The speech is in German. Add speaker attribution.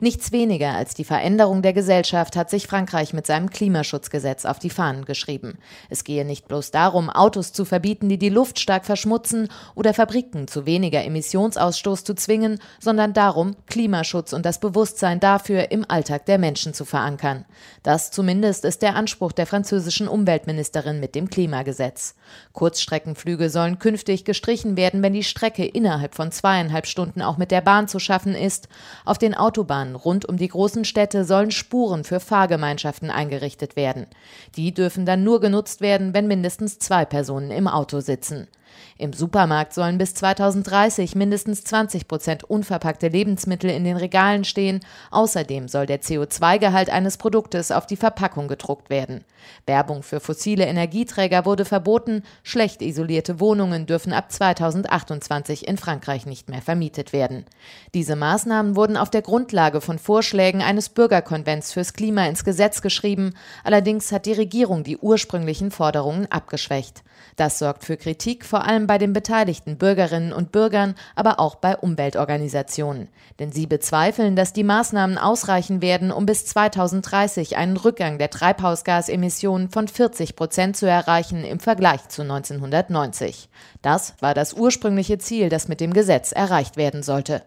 Speaker 1: Nichts weniger als die Veränderung der Gesellschaft hat sich Frankreich mit seinem Klimaschutzgesetz auf die Fahnen geschrieben. Es gehe nicht bloß darum, Autos zu verbieten, die die Luft stark verschmutzen oder Fabriken zu weniger Emissionsausstoß zu zwingen, sondern darum, Klimaschutz und das Bewusstsein dafür im Alltag der Menschen zu verankern. Das zumindest ist der Anspruch der französischen Umweltministerin mit dem Klimagesetz. Kurzstreckenflüge sollen künftig gestrichen werden, wenn die Strecke innerhalb von zweieinhalb Stunden auch mit der Bahn zu schaffen ist. Auf den Autobahnen Autobahnen rund um die großen Städte sollen Spuren für Fahrgemeinschaften eingerichtet werden. Die dürfen dann nur genutzt werden, wenn mindestens zwei Personen im Auto sitzen. Im Supermarkt sollen bis 2030 mindestens 20 Prozent unverpackte Lebensmittel in den Regalen stehen. Außerdem soll der CO2-Gehalt eines Produktes auf die Verpackung gedruckt werden. Werbung für fossile Energieträger wurde verboten. Schlecht isolierte Wohnungen dürfen ab 2028 in Frankreich nicht mehr vermietet werden. Diese Maßnahmen wurden auf der Grundlage von Vorschlägen eines Bürgerkonvents fürs Klima ins Gesetz geschrieben. Allerdings hat die Regierung die ursprünglichen Forderungen abgeschwächt. Das sorgt für Kritik, vor allem bei den beteiligten Bürgerinnen und Bürgern, aber auch bei Umweltorganisationen. Denn sie bezweifeln, dass die Maßnahmen ausreichen werden, um bis 2030 einen Rückgang der Treibhausgasemissionen von 40 Prozent zu erreichen im Vergleich zu 1990. Das war das ursprüngliche Ziel, das mit dem Gesetz erreicht werden sollte.